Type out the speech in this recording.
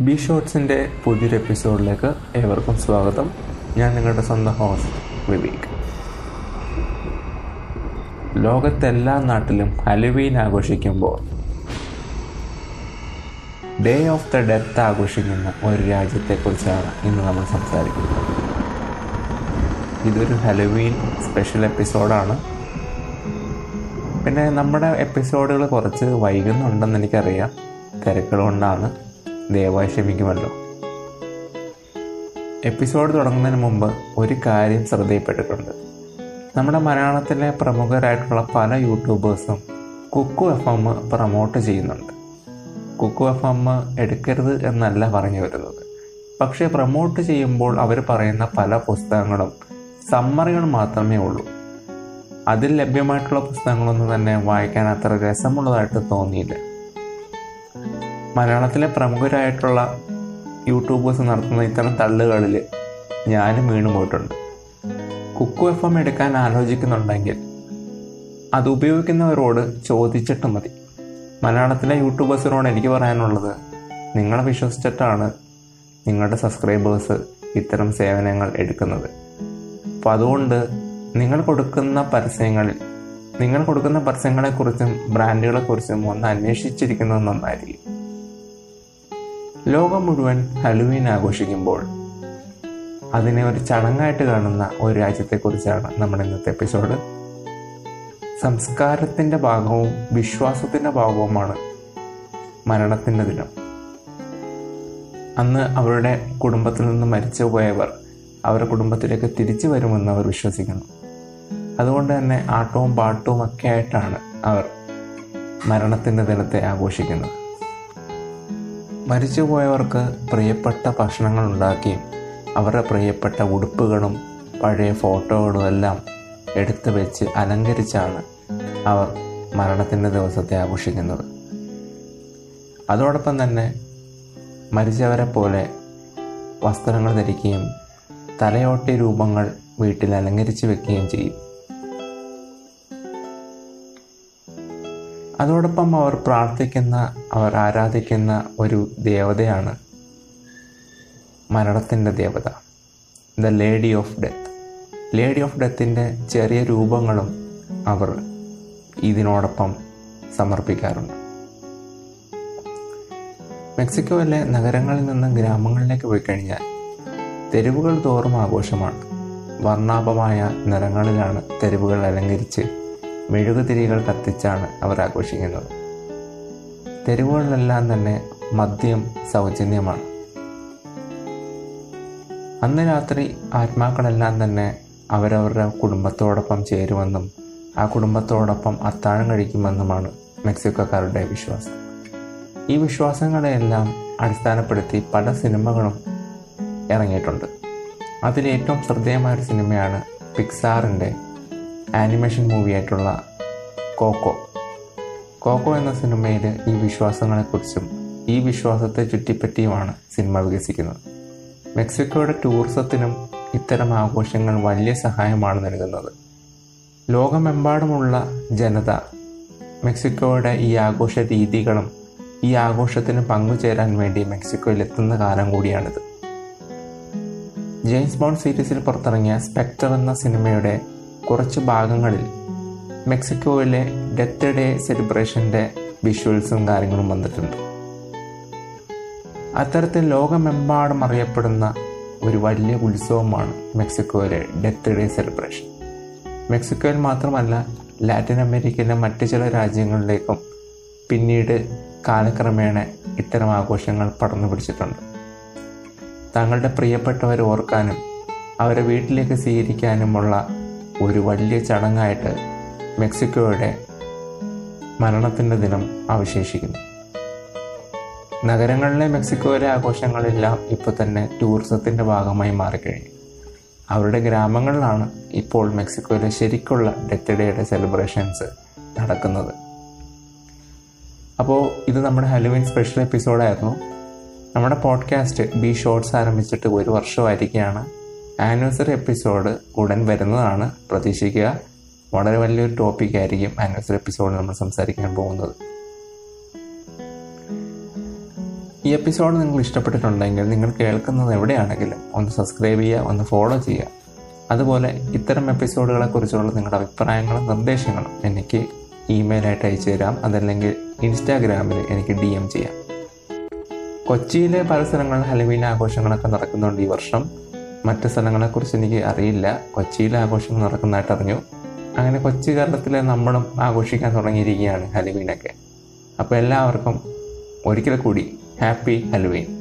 B ഷോട്ട്സിന്റെ പുതിയൊരു എപ്പിസോഡിലേക്ക് ഏവർക്കും സ്വാഗതം. ഞാൻ നിങ്ങളുടെ സ്വന്തം ഹോസ്റ്റ് വിവേക്. ലോകത്തെല്ലാ നാട്ടിലും ഹലുവീൻ ആഘോഷിക്കുമ്പോൾ ഡേ ഓഫ് ദ ഡെത്ത് ആഘോഷിക്കുന്ന ഒരു രാജ്യത്തെക്കുറിച്ചാണ് ഇന്ന് നമ്മൾ സംസാരിക്കുന്നത്. ഇതൊരു ഹലുവീൻ സ്പെഷ്യൽ എപ്പിസോഡാണ് പിന്നെ നമ്മുടെ എപ്പിസോഡുകൾ കുറച്ച് വൈകുന്നുണ്ടെന്ന് എനിക്കറിയാം. തിരക്കുകൾ കൊണ്ടാണ്. ദയവായി ക്ഷമിക്കുമല്ലോ. എപ്പിസോഡ് തുടങ്ങുന്നതിന് മുമ്പ് ഒരു കാര്യം ശ്രദ്ധയിൽപ്പെട്ടിട്ടുണ്ട്. നമ്മുടെ മലയാളത്തിലെ പ്രമുഖരായിട്ടുള്ള പല യൂട്യൂബേഴ്സും കുക്കു എഫ് എം പ്രൊമോട്ട് ചെയ്യുന്നുണ്ട്. കുക്കു എഫ് എം എടുക്കരുത് എന്നല്ല പറഞ്ഞു വരുന്നത്. പക്ഷേ പ്രൊമോട്ട് ചെയ്യുമ്പോൾ അവർ പറയുന്ന പല പുസ്തകങ്ങളും സമ്മറികൾ മാത്രമേ ഉള്ളൂ. അതിൽ ലഭ്യമായിട്ടുള്ള പുസ്തകങ്ങളൊന്നും തന്നെ വായിക്കാൻ അത്ര രസമുള്ളതായിട്ട് തോന്നിയില്ല. മലയാളത്തിലെ പ്രമുഖരായിട്ടുള്ള യൂട്യൂബേഴ്സ് നടത്തുന്ന ഇത്തരം തള്ളുകളിൽ ഞാനും വീണു പോയിട്ടുണ്ട്. കുക്കു എഫ് എം എടുക്കാൻ ആലോചിക്കുന്നുണ്ടെങ്കിൽ അത് ഉപയോഗിക്കുന്നവരോട് ചോദിച്ചിട്ട് മതി. മലയാളത്തിലെ യൂട്യൂബേഴ്സിനോട് എനിക്ക് പറയാനുള്ളത് നിങ്ങളെ വിശ്വസിച്ചിട്ടാണ് നിങ്ങളുടെ സബ്സ്ക്രൈബേഴ്സ് ഇത്തരം സേവനങ്ങൾ എടുക്കുന്നത്. അപ്പോൾ അതുകൊണ്ട് നിങ്ങൾ കൊടുക്കുന്ന പരസ്യങ്ങളിൽ നിങ്ങൾ കൊടുക്കുന്ന പരസ്യങ്ങളെക്കുറിച്ചും ബ്രാൻഡുകളെക്കുറിച്ചും ഒന്ന് അന്വേഷിച്ചിരിക്കുന്നത് നന്നായിരിക്കും. ലോകം മുഴുവൻ ഹലുവീൻ ആഘോഷിക്കുമ്പോൾ അതിനെ ഒരു ചടങ്ങായിട്ട് കാണുന്ന ഒരു രാജ്യത്തെക്കുറിച്ചാണ് നമ്മുടെ ഇന്നത്തെ എപ്പിസോഡ്. സംസ്കാരത്തിന്റെ ഭാഗവും വിശ്വാസത്തിന്റെ ഭാഗവുമാണ് മരണത്തിന്റെ ദിനം. അന്ന് അവരുടെ കുടുംബത്തിൽ നിന്ന് മരിച്ചു പോയവർ അവരുടെ കുടുംബത്തിലേക്ക് തിരിച്ചു വരുമെന്ന് അവർ വിശ്വസിക്കുന്നു. അതുകൊണ്ട് തന്നെ ആട്ടവും പാട്ടവും ഒക്കെ ആയിട്ടാണ് അവർ മരണത്തിന്റെ ദിനത്തെ ആഘോഷിക്കുന്നത്. മരിച്ചുപോയവർക്ക് പ്രിയപ്പെട്ട ഭക്ഷണങ്ങൾ ഉണ്ടാക്കിയും അവരുടെ പ്രിയപ്പെട്ട ഉടുപ്പുകളും പഴയ ഫോട്ടോകളും എല്ലാം എടുത്തു വെച്ച് അലങ്കരിച്ചാണ് അവർ മരണത്തിന്റെ ദിവസത്തെ ആഘോഷിക്കുന്നത്. അതോടൊപ്പം തന്നെ മരിച്ചവരെ പോലെ വസ്ത്രങ്ങൾ ധരിക്കുകയും തലയോട്ടി രൂപങ്ങൾ വീട്ടിൽ അലങ്കരിച്ച് വെക്കുകയും ചെയ്യും. അതോടൊപ്പം അവർ പ്രാർത്ഥിക്കുന്ന അവർ ആരാധിക്കുന്ന ഒരു ദേവതയാണ് മരണത്തിന്റെ ദേവത the lady of death lady of ഡെത്തിന്റെ ചെറിയ രൂപങ്ങളും അവർ ഇതിനോടൊപ്പം സമർപ്പിക്കാറുണ്ട്. മെക്സിക്കോയിലെ നഗരങ്ങളിൽ നിന്ന് ഗ്രാമങ്ങളിലേക്ക് പോയി കഴിഞ്ഞാൽ തെരുവുകൾ തോറും ആഘോഷമാണ്. വർണാഭമായ നിറങ്ങളിലാണ് തെരുവുകൾ അലങ്കരിച്ച് മെഴുകുതിരികൾ കത്തിച്ചാണ് അവർ ആഘോഷിക്കുന്നത്. തെരുവുകളിലെല്ലാം തന്നെ മദ്യം സൗജന്യമാണ്. അന്ന് രാത്രി ആത്മാക്കളെല്ലാം തന്നെ അവരവരുടെ കുടുംബത്തോടൊപ്പം ചേരുമെന്നും ആ കുടുംബത്തോടൊപ്പം അത്താഴം കഴിക്കുമെന്നുമാണ് മെക്സിക്കോക്കാരുടെ വിശ്വാസം. ഈ വിശ്വാസങ്ങളെയെല്ലാം അടിസ്ഥാനപ്പെടുത്തി പല സിനിമകളും ഇറങ്ങിയിട്ടുണ്ട്. അതിൽ ഏറ്റവും ശ്രദ്ധേയമായ ഒരു സിനിമയാണ് പിക്സാറിന്റെ ആനിമേഷൻ മൂവിയായിട്ടുള്ള കോക്കോ. കോക്കോ എന്ന സിനിമയിൽ ഈ വിശ്വാസങ്ങളെക്കുറിച്ചും ഈ വിശ്വാസത്തെ ചുറ്റിപ്പറ്റിയുമാണ് സിനിമ വികസിക്കുന്നത്. മെക്സിക്കോയുടെ ടൂറിസത്തിനും ഇത്തരം ആഘോഷങ്ങൾ വലിയ സഹായമാണ് നൽകുന്നത്. ലോകമെമ്പാടുമുള്ള ജനത മെക്സിക്കോയുടെ ഈ ആഘോഷ രീതികളും ഈ ആഘോഷത്തിന് പങ്കുചേരാൻ വേണ്ടി മെക്സിക്കോയിൽ എത്തുന്ന കാലം കൂടിയാണിത്. ജെയിംസ് ബോൺ സീരീസിൽ പുറത്തിറങ്ങിയ സ്പെക്ടർ എന്ന സിനിമയുടെ കുറച്ച് ഭാഗങ്ങളിൽ മെക്സിക്കോയിലെ ഡെത്ത് ഡേ സെലിബ്രേഷന്റെ വിഷ്വൽസും കാര്യങ്ങളും വന്നിട്ടുണ്ട്. അത്തരത്തിൽ ലോകമെമ്പാടും അറിയപ്പെടുന്ന ഒരു വലിയ ഉത്സവമാണ് മെക്സിക്കോയിലെ ഡെത്ത് ഡേ സെലിബ്രേഷൻ മെക്സിക്കോയിൽ മാത്രമല്ല ലാറ്റിൻ അമേരിക്കയിലെ മറ്റു ചില രാജ്യങ്ങളിലേക്കും പിന്നീട് കാലക്രമേണ ഇത്തരം ആഘോഷങ്ങൾ പടർന്നു പിടിച്ചിട്ടുണ്ട്. തങ്ങളുടെ പ്രിയപ്പെട്ടവരെ ഓർക്കാനും അവരെ വീട്ടിലേക്ക് സ്വീകരിക്കാനുമുള്ള ഒരു വലിയ ചടങ്ങായിട്ട് മെക്സിക്കോയുടെ മരണത്തിന്റെ ദിനം അവശേഷിക്കുന്നു. നഗരങ്ങളിലെ മെക്സിക്കോയിലെ ആഘോഷങ്ങളെല്ലാം ഇപ്പോൾ തന്നെ ടൂറിസത്തിന്റെ ഭാഗമായി മാറിക്കഴിഞ്ഞു. അവരുടെ ഗ്രാമങ്ങളിലാണ് ഇപ്പോൾ മെക്സിക്കോയിലെ ശരിക്കുള്ള ഡെത്ത് ഡേയുടെ സെലിബ്രേഷൻസ് നടക്കുന്നത്. അപ്പോൾ ഇത് നമ്മുടെ ഹലുവിൻ സ്പെഷ്യൽ എപ്പിസോഡായിരുന്നു നമ്മുടെ പോഡ്കാസ്റ്റ് ബി ഷോർട്സ് ആരംഭിച്ചിട്ട് ഒരു വർഷമായിരിക്കുകയാണ്. ആനിവേഴ്സറി എപ്പിസോഡ് ഉടൻ വരുന്നതാണ്. പ്രതീക്ഷിക്കുക. വളരെ വലിയൊരു ടോപ്പിക് ആയിരിക്കും ആനിവേഴ്സറി എപ്പിസോഡ് നമ്മൾ സംസാരിക്കാൻ പോകുന്നത്. ഈ എപ്പിസോഡ് നിങ്ങൾ ഇഷ്ടപ്പെട്ടിട്ടുണ്ടെങ്കിൽ നിങ്ങൾ കേൾക്കുന്നത് എവിടെയാണെങ്കിലും ഒന്ന് സബ്സ്ക്രൈബ് ചെയ്യുക ഒന്ന് ഫോളോ ചെയ്യുക. അതുപോലെ ഇത്തരം എപ്പിസോഡുകളെ കുറിച്ചുള്ള നിങ്ങളുടെ അഭിപ്രായങ്ങളും നിർദ്ദേശങ്ങളും എനിക്ക് ഇമെയിലായിട്ട് അയച്ചു തരാം. അതല്ലെങ്കിൽ ഇൻസ്റ്റാഗ്രാമിൽ എനിക്ക് ഡി എം ചെയ്യാം. കൊച്ചിയിലെ പല സ്ഥലങ്ങളിൽ ഹലവീൻ ആഘോഷങ്ങളൊക്കെ നടക്കുന്നുണ്ട് ഈ വർഷം. മറ്റ് സ്ഥലങ്ങളെക്കുറിച്ച് എനിക്ക് അറിയില്ല. കൊച്ചിയിൽ ആഘോഷങ്ങൾ നടക്കുന്നതായിട്ട് അറിഞ്ഞു. അങ്ങനെ കൊച്ചി കേരളത്തിലെ നമ്മളും ആഘോഷിക്കാൻ തുടങ്ങിയിരിക്കുകയാണ് ഹലുവീനൊക്കെ അപ്പോൾ എല്ലാവർക്കും ഒരിക്കൽ കൂടി ഹാപ്പി ഹലവീൻ